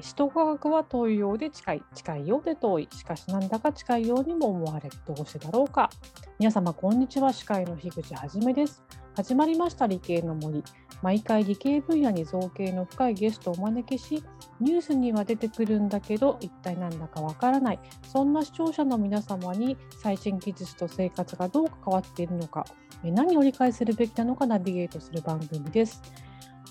ー、使徒科学は遠いようで近い、近いようで遠い、しかしなんだか近いようにも思われ。どうしてだろうか。皆様、こんにちは。司会の樋口はじめです。始まりました理系の森。毎回理系分野に造形の深いゲストをお招きし、ニュースには出てくるんだけど、一体なんだかわからない。そんな視聴者の皆様に最新技術と生活がどう関わっているのか、何を理解するべきなのかナビゲートする番組です。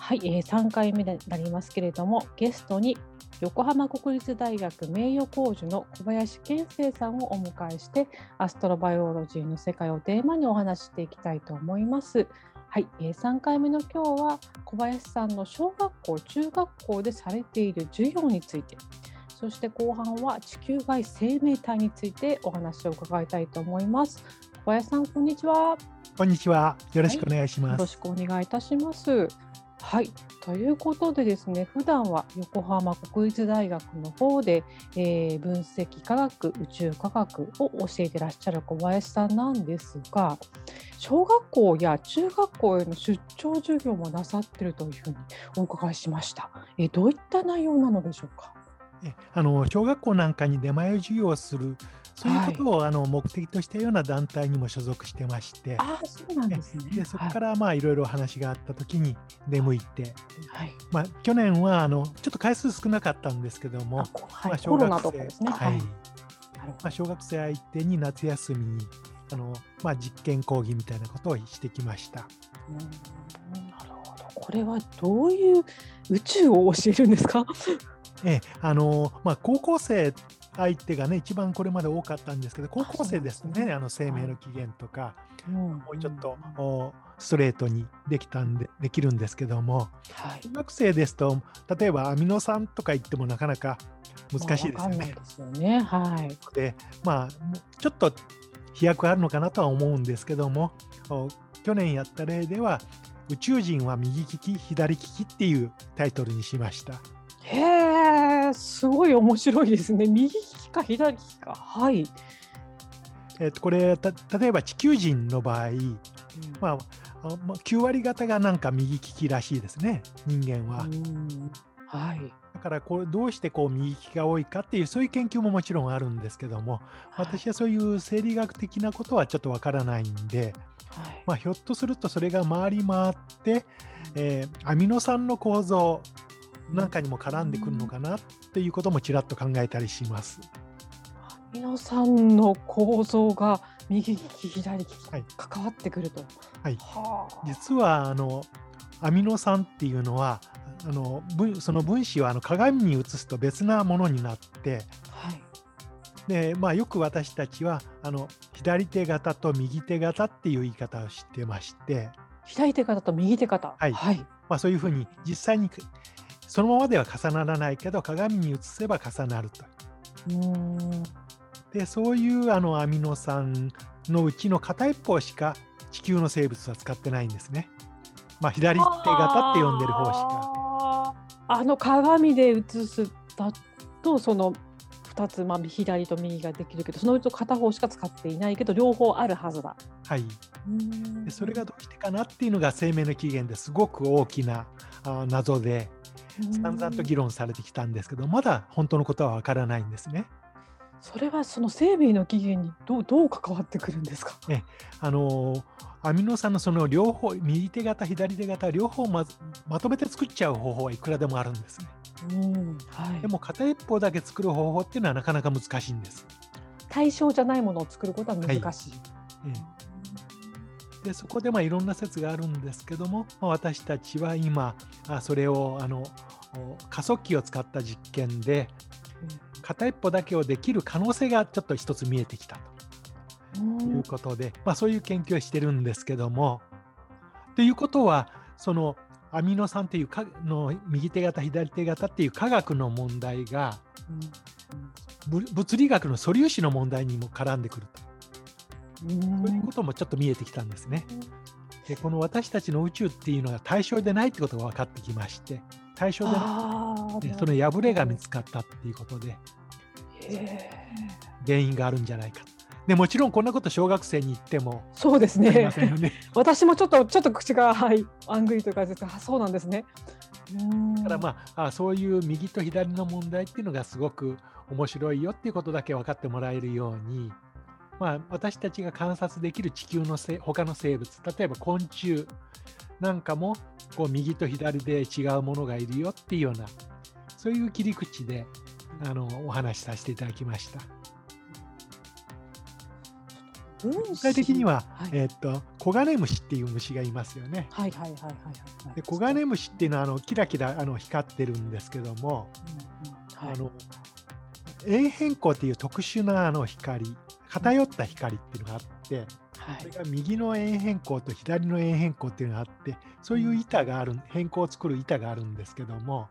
はい、えー、3回目になりますけれども、ゲストに横浜国立大学名誉教授の小林健生さんをお迎えして、アストロバイオロジーの世界をテーマにお話していきたいと思います。はい、えー、3回目の今日は小林さんの小学校、中学校でされている授業について、そして後半は地球外生命体についてお話を伺いたいと思います。小林さん、こんにちは。こんにちは。よろしくお願いします。はい、よろしくお願いいたします。はい、ということでですね普段は横浜国立大学の方で、えー、分析科学宇宙科学を教えてらっしゃる小林さんなんですが小学校や中学校への出張授業もなさってるというふうにお伺いしました。えー、どういった内容なのでしょうか？あの小学校なんかに出前授業をするそういうことを、はい、あの目的としたような団体にも所属してまして、あそうなんですね。でそこからまあいろいろ話があったときに出向いて、はい、まあ去年はあのちょっと回数少なかったんですけども、はい、まあ小学生ね。はい。まあ小学生相手に夏休みにあのまあ実験講義みたいなことをしてきました。うんなるほど。これはどういう宇宙を教えるんですか？ええ、あのまあ高校生相手がね、一番これまで多かったんですけど、高校生ですね、あの生命の起源とか、もうちょっとストレートにできたんで、できるんですけども、中学生ですと、例えばアミノ酸とか言ってもなかなか難しいですよね。ですよね。はい。で、まあ、ちょっと飛躍あるのかなとは思うんですけども、去年やった例では、宇宙人は右利き、左利きっていうタイトルにしました。へえ、すごい面白いですね。右利きか左利きか。はい。えっと、これ例えば地球人の場合、うん、まあ、9割方がなんか右利きらしいですね、人間は。はい、だからこれどうしてこう右利きが多いかっていうそういう研究ももちろんあるんですけども、私はそういう生理学的なことはちょっとわからないんで、はい、まあ、ひょっとするとそれが回り回って、えー、アミノ酸の構造なんかにも絡んでくるのかなっていうこともちらっと考えたりします。皆さんの構造が右利き左利き関わってくると。はい、はい、実はあのアミノ酸っていうのはあのその分子をあの鏡に映すと別なものになって、はい。でまあ、よく私たちはあの左手型と右手型っていう言い方をしてまして。左手型と右手型、はい。はい。まあ、そういうふうに実際にそのままでは重ならないけど鏡に映せば重なると。でそういうあのアミノ酸のうちの片一方しか地球の生物は使ってないんですね。まあ、左手型って呼んでる方しか。あの鏡で映すだとその2つ、まあ、左と右ができるけどそのうち片方しか使っていないけど両方あるはずだ。はいでそれがどうしてかなっていうのが生命の起源ですごく大きなあ謎で散々と議論されてきたんですけど、まだ本当のことはわからないんですね。それはその生命の起源にどうどう関わってくるんですか？ね、あのアミノ酸のその両方右手型左手型両方ままとめて作っちゃう方法はいくらでもあるんですね。うんはい、でも片一方だけ作る方法っていうのはなかなか難しいんです。対象じゃないものを作ることは難しい。はい、でそこでまあいろんな説があるんですけども、まあ、私たちは今それをあの加速器を使った実験で片一歩だけをできる可能性がちょっと一つ見えてきたということで、まあ、そういう研究をしてるんですけども。ということはそのアミノ酸というかの右手型左手型っていう科学の問題が、物理学の素粒子の問題にも絡んでくると。そういうこともちょっと見えてきたんですね。でこの私たちの宇宙っていうのが対象でないってことが分かってきまして対象でないその破れが見つかったっていうことで原因があるんじゃないかでもちろんこんなこと小学生に言ってもそうですねね。私もちょっとちょっと口がはいアングリーというかですあそうなんですね。だからまああそういう右と左の問題っていうのがすごく面白いよっていうことだけ分かってもらえるように、まあ、私たちが観察できる地球のせ他の生物例えば昆虫なんかもこう右と左で違うものがいるよっていうようなそういう切り口であのお話しさせていただきました。具具体的には、はいえーっとコガネムシっていう虫がいますよね。はいはいはいはいはい。でコガネムシっていうのはあのキラキラあの光ってるんですけども、うんうんはいあの円変光っていう特殊なあの光偏った光っていうのがあってはい。それが右の円変光と左の円変光っていうのがあってそういう板がある変光を作る板があるんですけども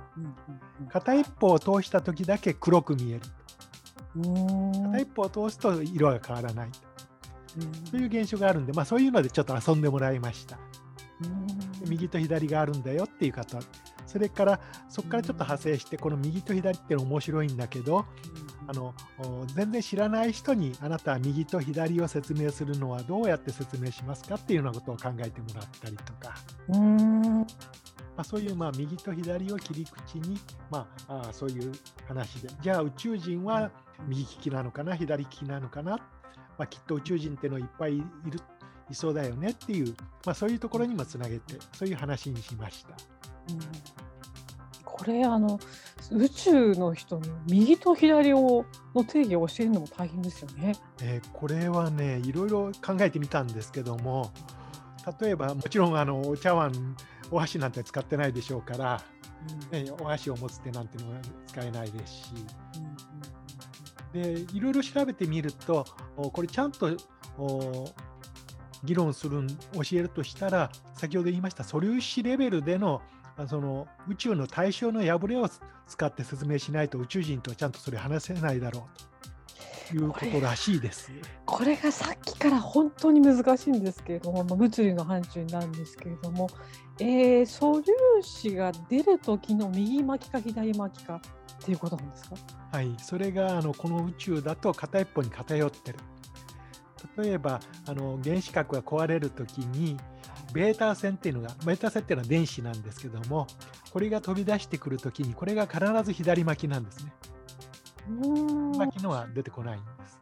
片一方を通した時だけ黒く見える。片一方を通すと色が変わらない。うん。そういう現象があるんで、まあ、そういうのでちょっと遊んでもらいました。うん。右と左があるんだよっていう方それからそこからちょっと派生してこの右と左っての面白いんだけどあのお全然知らない人にあなたは右と左を説明するのはどうやって説明しますかっていうようなことを考えてもらったりとか、まあ、そういうまあ右と左を切り口に、まあ、あーそういう話で。じゃあ宇宙人は右利きなのかな左利きなのかな、まあ、きっと宇宙人っていうのいっぱいいるいそうだよねっていう、まあ、そういうところにもつなげてそういう話にしました。うん。これあの宇宙の人に右と左をの定義を教えるのも大変ですよね。えーこれはねいろいろ考えてみたんですけども例えばもちろんあのお茶碗お箸なんて使ってないでしょうから、ね、お箸を持つってなんてのは使えないですし。でいろいろ調べてみるとおこれちゃんとお議論するん教えるとしたら先ほど言いました素粒子レベルでのあその宇宙の対象の破れを使って説明しないと宇宙人とはちゃんとそれ話せないだろうということらしいです。これがさっきから本当に難しいんですけれども、まあ、物理の範疇になるんですけれども、えー、素粒子が出る時の右巻きか左巻きかっていうことなんですか？はい、それがあのこの宇宙だと片一方に偏ってる。例えばあの原子核が壊れるときにベータ線っていうのがベータ線っていうのは電子なんですけどもこれが飛び出してくるときにこれが必ず左巻きなんですね。巻きのは出てこないんです。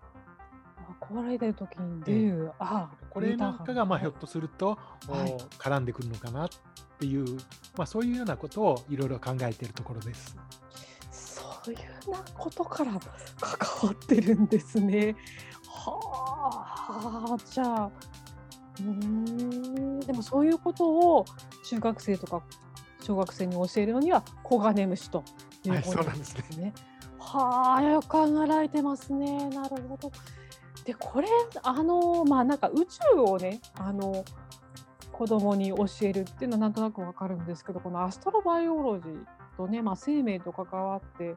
あ壊れてる時に出る、あこれなんかがまあひょっととすると、はいお絡んでくるのかなっていう、まあ、そういうようなことをいろいろ考えているところです。そういうなことから関わってるんですね。はあ、じゃあ、うーん、でもそういうことを中学生とか小学生に教えるのにはコガネムシというはいことなんんですね。はあ、よく考えられてますね。なるほど。で、これ、あの、まあ、なんか宇宙をね、あの、子供に教えるっていうのはなんとなくわかるんですけど、このアストロバイオロジーとね、まあ、生命と関わって、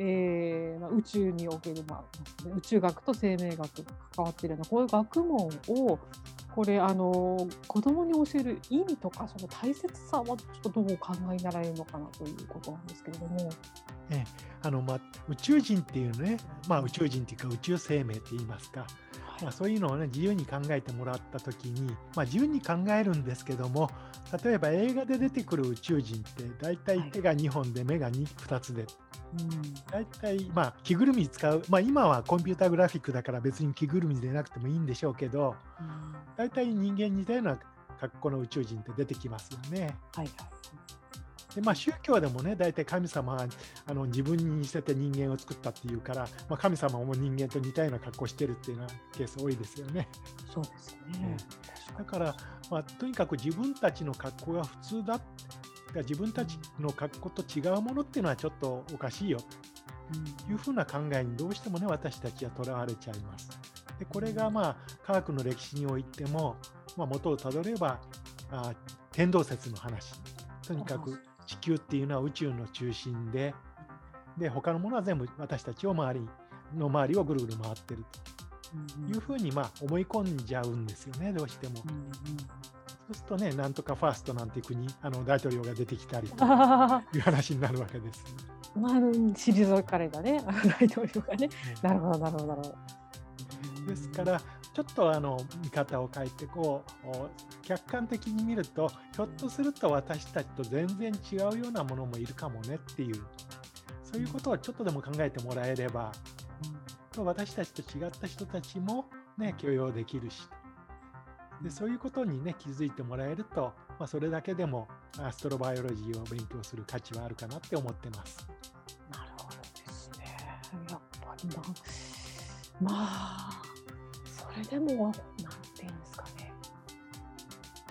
えーまあ、宇宙における、まあ、宇宙学と生命学が関わっているようなこういう学問をこれあの子供に教える意味とかその大切さはちょっとどうお考えになられるのかなということなんですけれども。あのまあ、宇宙人っていうね、まあ、宇宙人っていうか宇宙生命って言いますか、まあ、そういうのをね自由に考えてもらった時に、まあ、自由に考えるんですけども例えば映画で出てくる宇宙人って大体手が2本で目が 2, 2つで。うん。大体まあ着ぐるみ使う、まあ、今はコンピューターグラフィックだから別に着ぐるみでなくてもいいんでしょうけどうん。大体人間に似たような格好の宇宙人って出てきますよね。はいはいでまあ、宗教でもね、大体神様はあの自分に似せて人間を作ったっていうから、まあ、神様も人間と似たような格好してるっていうようなケース多いですよね。そうですね。だから、まあ、とにかく自分たちの格好が普通だ、自分たちの格好と違うものっていうのはちょっとおかしいよというふうな考えにどうしてもね、私たちはとらわれちゃいます。でこれがまあ科学の歴史においても、まあ、元をたどればあ天動説の話とにかく地球っていうのは宇宙の中心でで他のものは全部私たちを周りの周りをぐるぐる回ってるというふうにまあ思い込んじゃうんですよねどうしても。そうするとねなんとかファーストなんて国あの大統領が出てきたりとあ いう話になるわけです。あ、まあ、退かれたね、大統領がね。なるほど、なるほど、なるほど。ですからちょっとあの見方を変えてこう客観的に見るとひょっとすると私たちと全然違うようなものもいるかもねっていうそういうことをちょっとでも考えてもらえれば、私たちと違った人たちも、ね、許容できるしでそういうことにね気づいてもらえると、まあ、それだけでもアストロバイオロジーを勉強する価値はあるかなって思ってます。なるほどですね。やっぱりまあれでもなんていうんですかね。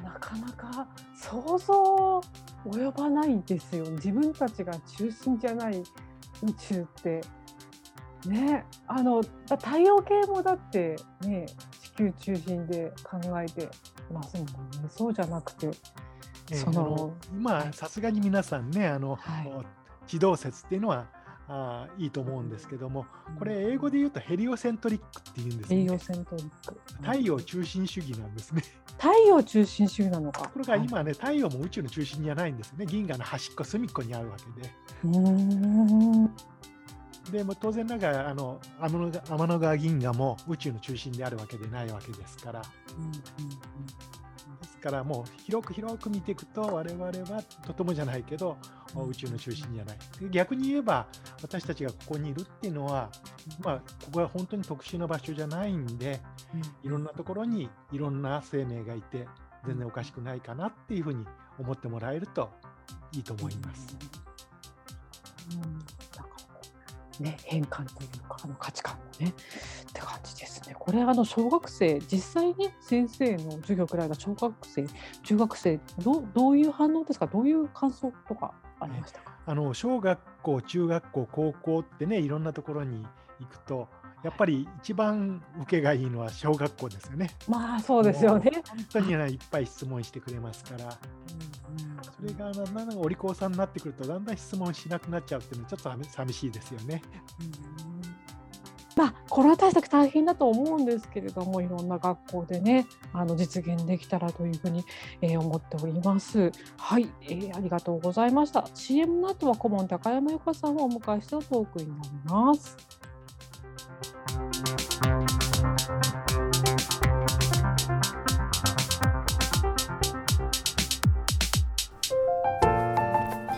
なかなか想像及ばないですよ。自分たちが中心じゃない宇宙って。ね。あの太陽系もだってね球中心で考えてますもんね。そうじゃなくて、えー、その今さすがに皆さんねあの、はい、地動説っていうのはあいいと思うんですけども、これ英語で言うとヘリオセントリックっていうんですね。ヘリオセントリック。太陽中心主義なんですね。太陽中心主義なのか。これが今ね、太陽も宇宙の中心じゃないんですね。銀河の端っこ隅っこにあるわけで。うんでも当然ながらあの天の川銀河も宇宙の中心であるわけでないわけですから、うんうんうん、ですからもう広く広く見ていくと我々はとてもじゃないけど宇宙の中心じゃない。逆に言えば私たちがここにいるっていうのは、まあ、ここは本当に特殊な場所じゃないんで、いろんなところにいろんな生命がいて全然おかしくないかなっていうふうに思ってもらえるといいと思います。うんね、変換というかあの価値観のねって感じですね。これあの小学生実際に先生の授業くらいが小学生中学生どどういう反応ですか？どういう感想とかありましたか、あの小学校中学校高校ってねいろんなところに行くとやっぱり一番受けがいいのは小学校ですよね。まあそうですよね。本当に、ね、いっぱい質問してくれますから。それがだんだんお利口さんになってくるとだんだん質問しなくなっちゃうっていうのはちょっと寂しいですよね。まあ、コロナ対策大変だと思うんですけれどもいろんな学校でねあの実現できたらというふうに、えー、思っております。はい、えー、ありがとうございました。CM の後は顧問高山由香さんをお迎えしてのトークになります。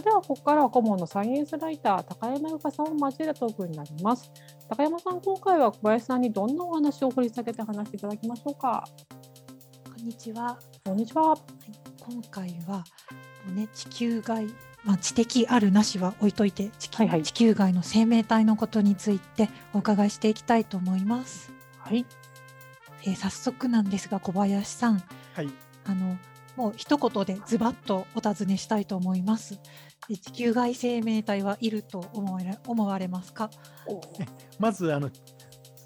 れではここからは顧問のサイエンスライター高山由香さんを交えたトークになります。高山さん、今回は小林さんにどんなお話を掘り下げて話していただきましょうか？こんにちは。こんにちは。はい、今回は、ね、地球外、まあ、知的あるなしは置いといて地球はいはい、地球外の生命体のことについてお伺いしていきたいと思います。はい。えー、早速なんですが小林さん、はい、あのもう一言でズバッとお尋ねしたいと思います。地球外生命体はいると思われ思われますか？まずあの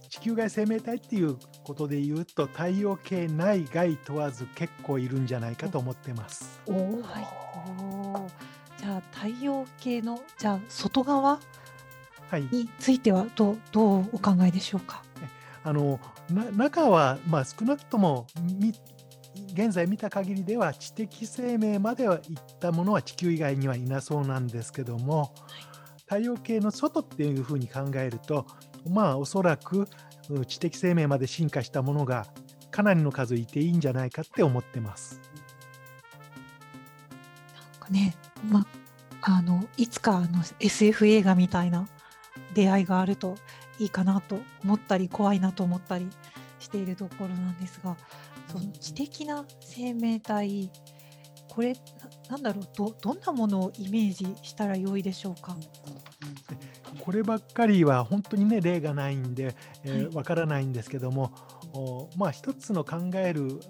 地球外生命体っていうことで言うと太陽系内外問わず結構いるんじゃないかと思ってます。おはい、じゃあ太陽系のじゃあ外側？についてはどうどうお考えでしょうか？あの中は、まあ、少なくとも現在見た限りでは知的生命まではいったものは地球以外にはいなそうなんですけども、太陽系の外っていうふうに考えるとまあおそらく知的生命まで進化したものがかなりの数いていいんじゃないかって思ってます。なんかね、まあのいつかあの SF 映画みたいな出会いがあるといいかなと思ったり怖いなと思ったりしているところなんですがその知的な生命体これなんだろうどどんなものをイメージしたら良いでしょうか？こればっかりは本当にね例がないんでわ、えー、はい、からないんですけどもおまあ一つの考える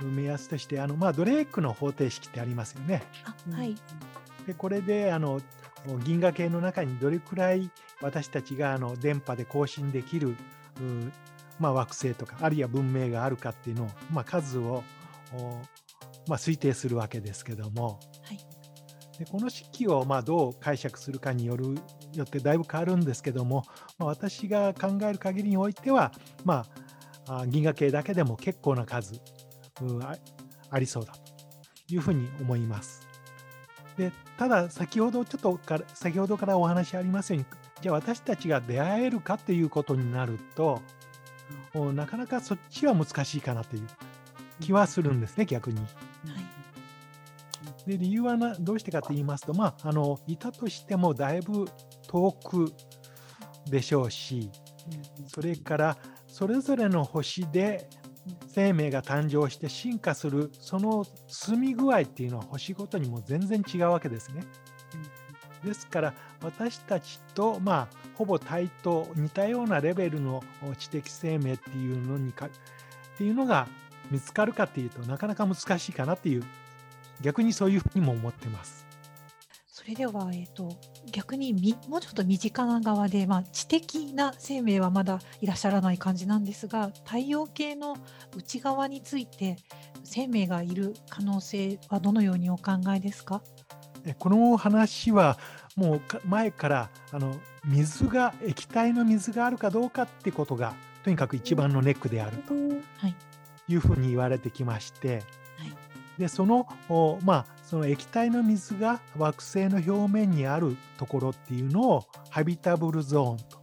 目安としてあの、まあ、ドレークの方程式ってありますよね。はい、でこれであの銀河系の中にどれくらい私たちがあの電波で更新できるまあ、惑星とかあるいは文明があるかっていうのを、まあ、数を、まあ、推定するわけですけども、はい、でこの式をまあどう解釈するかによるよってだいぶ変わるんですけども、まあ、私が考える限りにおいては、まあ、銀河系だけでも結構な数ありそうだというふうに思います。でただ先ほどちょっとから先ほどからお話ありますようにじゃあ私たちが出会えるかっていうことになると、なかなかそっちは難しいかなという気はするんですね、逆に。はい、で理由はなどうしてかと言いますと、まあ、あのいたとしてもだいぶ遠くでしょうし、それからそれぞれの星で生命が誕生して進化するその進み具合っていうのは星ごとにも全然違うわけですね。ですから私たちとまあほぼ対等似たようなレベルの知的生命っていうのにかっていうのが見つかるかっていうとなかなか難しいかなっていう逆にそういうふうにも思ってます。それでは、えーと、逆にみもうちょっと身近な側で、まあ、知的な生命はまだいらっしゃらない感じなんですが太陽系の内側について生命がいる可能性はどのようにお考えですか？この話はもう前からあの水が液体の水があるかどうかってことがとにかく一番のネックであるというふうに言われてきまして、でそのまあその液体の水が惑星の表面にあるところっていうのをハビタブルゾーンと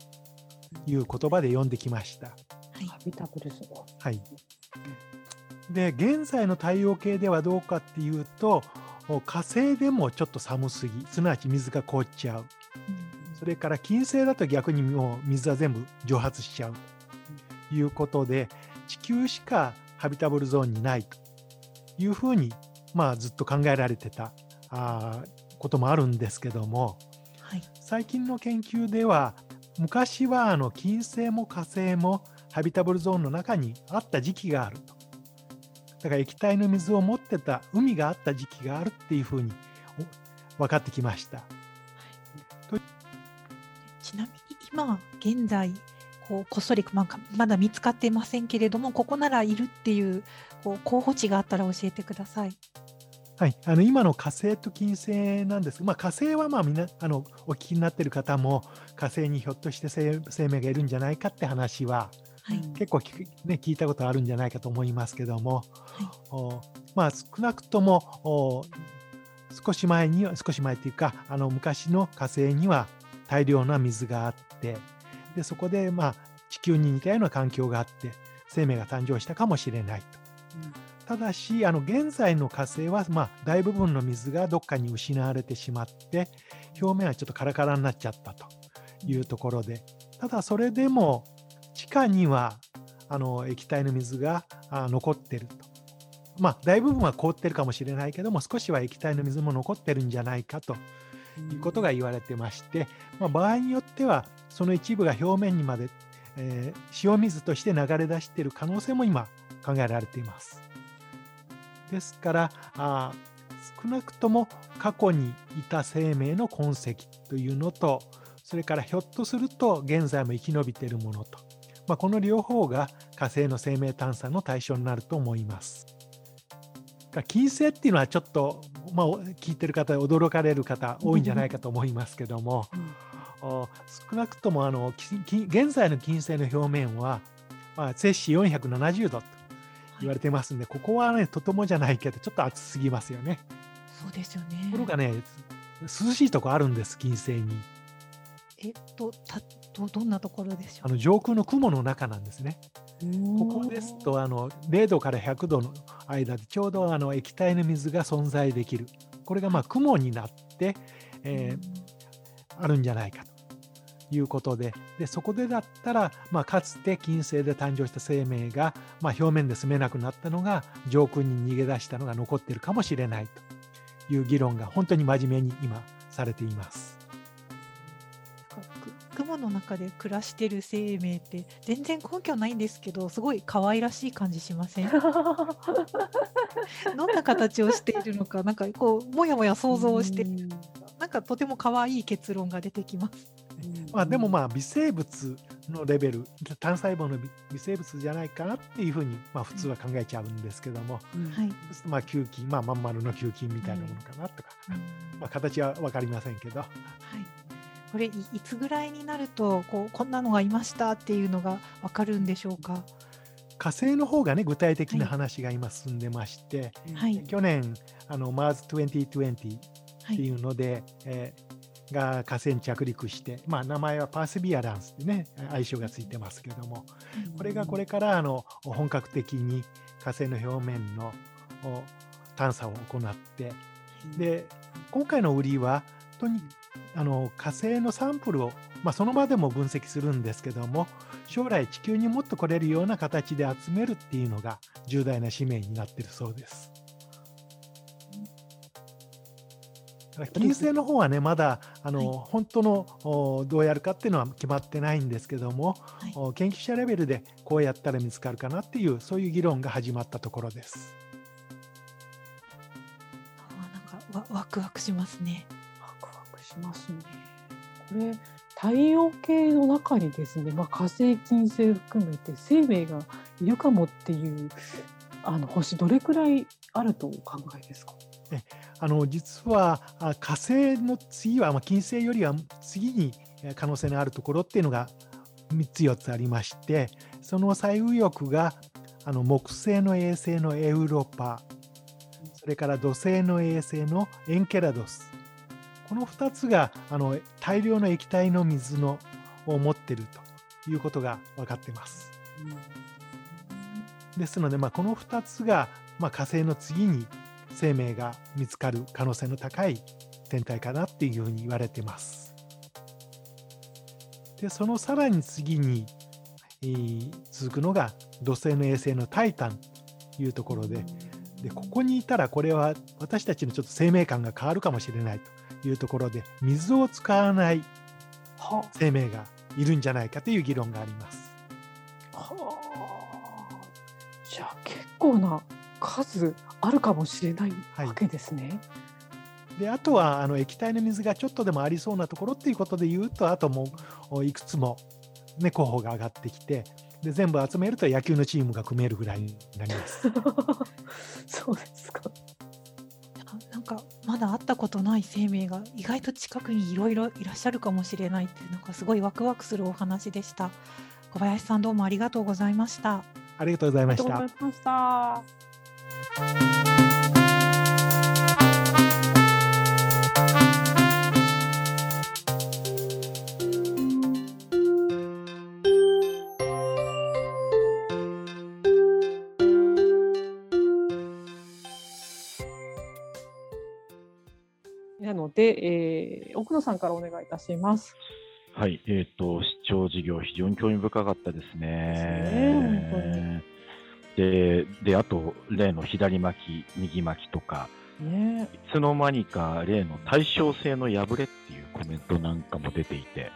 いう言葉で呼んできました。はい、ハビタブルゾーン。はい。で現在の太陽系ではどうかっていうと火星でもちょっと寒すぎすなわち水が凍っちゃう、それから金星だと逆にもう水は全部蒸発しちゃう。ということで地球しかハビタブルゾーンにない。というふうにまあ、ずっと考えられてた。あこともあるんですけども、はい、最近の研究では昔はあの金星も火星もハビタブルゾーンの中にあった時期があると。だから液体の水を持ってた海があった時期があるっていうふうに分かってきました。はい、ちなみに今現在こうこっそり、まあ、まだ見つかっていませんけれどもここならいるっていうこう候補地があったら教えてください。はい、あの今の火星と金星なんですまあ、火星はまあみんなあのお聞きになっている方も火星にひょっとして生命がいるんじゃないかって話は、はい、結構聞,、ね、聞いたことあるんじゃないかと思いますけども、はい、おまあ、少なくともお少し前には少し前っていうかあの昔の火星には大量な水があってでそこで、まあ、地球に似たような環境があって生命が誕生したかもしれないと。ただしあの現在の火星は、まあ、大部分の水がどっかに失われてしまって表面はちょっとカラカラになっちゃったというところでただそれでも地下にはあの液体の水が残ってると。まあ大部分は凍ってるかもしれないけども少しは液体の水も残ってるんじゃないかということが言われてまして、まあ、場合によってはその一部が表面にまで、えー、塩水として流れ出している可能性も今考えられています。ですからあ少なくとも過去にいた生命の痕跡というのとそれからひょっとすると現在も生き延びているものと、まあ、この両方が火星の生命探査の対象になると思います。金星っていうのはちょっと、まあ、聞いてる方驚かれる方多いんじゃないかと思いますけども、少なくともあの現在の金星の表面は、まあ、摂氏470度と言われてますんで、ここはね、とてもじゃないけど、ちょっと暑すぎますよね。そうですよね。ところがね、涼しいとこあるんです、金星に。えっと、たどどんなところでしょう？あの上空の雲の中なんですね。ここですとあの0度から100度の間でちょうどあの液体の水が存在できるこれがまあ雲になって、えー、あるんじゃないかということででそこでだったら、まあ、かつて金星で誕生した生命が、まあ、表面で住めなくなったのが上空に逃げ出したのが残ってるかもしれないという議論が本当に真面目に今されています。雲の中で暮らしてる生命って全然根拠ないんですけどすごい可愛らしい感じしません？どんな形をしているのかなんかこうもやもや想像してなんかとても可愛い結論が出てきます。まあ、でもまあ微生物のレベル単細胞の微生物じゃないかなっていうふうに、まあ、普通は考えちゃうんですけども、はい。そうするとまあ球菌、まあ、まん丸の球菌みたいなものかなとか、まあ、形は分かりませんけど。はい。これいいつぐらいになるとこうこんなのがいましたっていうのが分かるんでしょうか？火星の方がね具体的な話が今進んでまして、はい。去年あの Mars 2020っていうので、はい、えー、が火星に着陸して、まあ、名前はパーセビアランスってね愛称がついてますけども、これがこれからあの本格的に火星の表面の探査を行って、で今回の売りはとにあの火星のサンプルを、まあ、その場でも分析するんですけども将来地球にもっと来れるような形で集めるっていうのが重大な使命になっているそうです。金星の方はねまだあの、はい、本当のどうやるかっていうのは決まってないんですけども、はい、研究者レベルでこうやったら見つかるかなっていうそういう議論が始まったところです。あなんかわワクワクしますね。しますね。これ太陽系の中にですね、まあ、火星金星含めて生命がいるかもっていうあの星どれくらいあるとお考えですか？あの実は火星の次は、まあ、金星よりは次に可能性のあるところっていうのが3つ4つありましてその最右翼があの木星の衛星のエウロパそれから土星の衛星のエンケラドスこの2つがあの大量の液体の水のを持っているということが分かっています。ですので、まあ、この2つが、まあ、火星の次に生命が見つかる可能性の高い天体かなっていうふうに言われてます。でそのさらに次に、えー、続くのが土星の衛星のタイタンというところででここにいたらこれは私たちのちょっと生命感が変わるかもしれないというところで水を使わない生命がいるんじゃないかという議論があります。はあ、じゃあ結構な数あるかもしれないわけですね。はい、であとはあの液体の水がちょっとでもありそうなところっていうことで言うとあともういくつも、ね、候補が上がってきてで全部集めると野球のチームが組めるぐらいになります。そうですまだ会ったことない生命が意外と近くにいろいろいらっしゃるかもしれないっていうなんかすごいワクワクするお話でした。小林さんどうもありがとうございました。ありがとうございました。で、えー、奥野さんからお願いいたします。はい、えっ、ー、と、視聴事業、非常に興味深かったですね。でで、あと、例の左巻き、右巻きとか、ね、いつの間にか例の対称性の破れっていうコメントなんかも出ていて、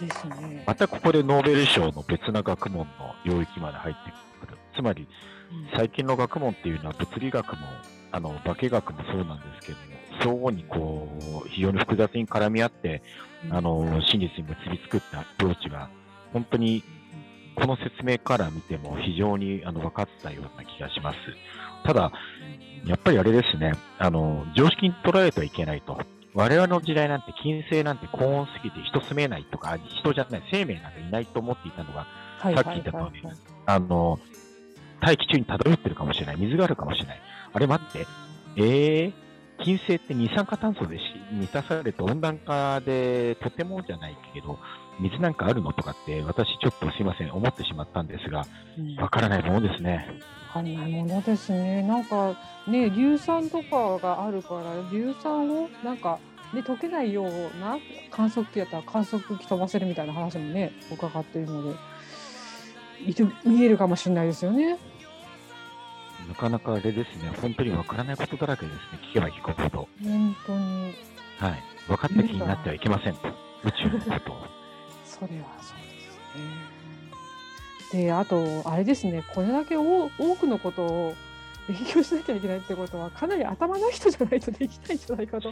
ですね、またここでノーベル賞の別な学問の領域まで入ってくる。つまり、最近の学問っていうのは物理学も、あの、化学もそうなんですけども、相互にこう、非常に複雑に絡み合って、あの、真実に結びつくってアプローチが、本当にこの説明から見ても非常にあの分かったような気がします。ただ、やっぱりあれですね、あの、常識に捉えてはいけないと。我々の時代なんて金星なんて高温すぎて人住めないとか、人じゃない、生命なんていないと思っていたのが、さっき言った通り、あの、大気中に漂ってるかもしれない、水があるかもしれない。あれ待って、えー、金星って二酸化炭素で満たされて温暖化でとてもじゃないけど、水なんかあるのとかって、私ちょっとすいません、思ってしまったんですが、わからないものですね。わかんないものですね。なんかね、硫酸とかがあるから、硫酸をなんかね、溶けないような観測器やったら観測器飛ばせるみたいな話もね、伺っているので、見えるかもしれないですよね。なかなかあれですね、本当にわからないことだらけですね、聞けば聞くほど。本当に。はい。分かった気になってはいけませんと、宇宙のことを。それはそうですね。で、あと、あれですね、これだけ多くのことを勉強しなきゃいけないってことはかなり頭のいい人じゃないとできないんじゃないかと。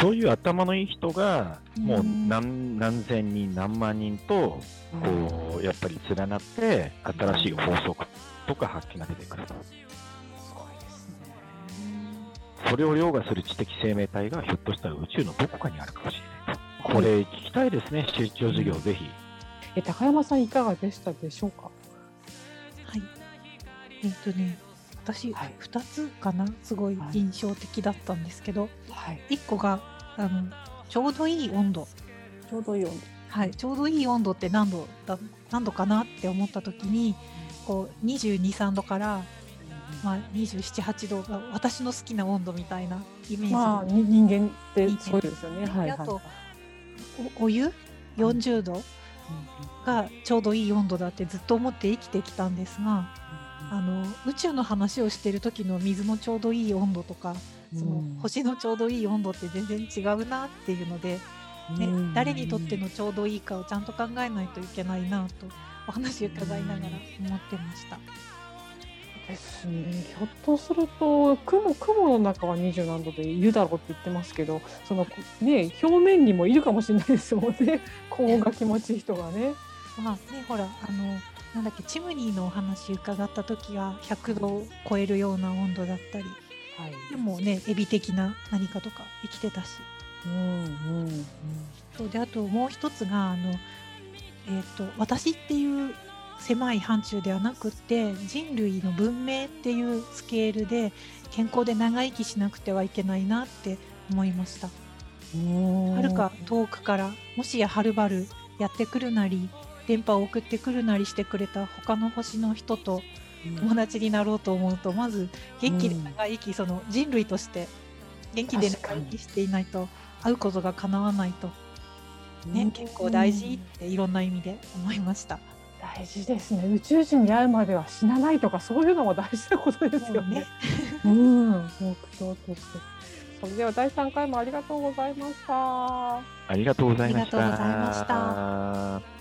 そういう頭のいい人が、もううん何何千人、何万人と、こう、やっぱり連なって、新しい法則とか発見が出てくると。すごいですね。それを凌駕する知的生命体がひょっとしたら宇宙のどこかにあるかもしれないと。これ聞きたいですね、出張授業、ぜひ。え高山さんいかがでしたでしょうか？はい。えっ、とね、私、はい。2つかな、すごいはい。印象的だったんですけど、はい。1個があのちょうどいい温度、ちょうどいい温度。はい、ちょうどいい温度って何度だ何度かなって思った時に、こう22、3度から、まあ、27、8度が私の好きな温度みたいなイメージで、まあに人間ってそうですよね。はいはい。であとおお湯？40度がちょうどいい温度だってずっと思って生きてきたんですが、あの宇宙の話をしてる時の水のちょうどいい温度とか、その星のちょうどいい温度って全然違うなっていうので、ね誰にとってのちょうどいいかをちゃんと考えないといけないなとお話伺いながら思ってました。ですね。ひょっとすると雲雲の中は20何度でいるだろうって言ってますけど、そのね表面にもいるかもしれないですもんね。高温が気持ちいい人がね。まあねほらあのなんだっけチムニーのお話伺った時は100度を超えるような温度だったりはい。でもねエビ的な何かとか生きてたしうんうんそうであともう一つがあの、えー、と私っていう狭い範疇ではなくって人類の文明っていうスケールで健康で長生きしなくてはいけないなって思いました。うん。はるか遠くからもしやはるばるやってくるなり電波を送ってくるなりしてくれた他の星の人と友達になろうと思うとまず元気で長生き、その人類として元気で長生きしていないと会うことが叶わないと、ね、結構大事っていろんな意味で思いました。大事ですね。宇宙人に会うまでは死なないとかそういうのも大事なことですよね。うん、目標として。それでは第三回もありがとうございました。ありがとうございました。ありがとうございました心乱した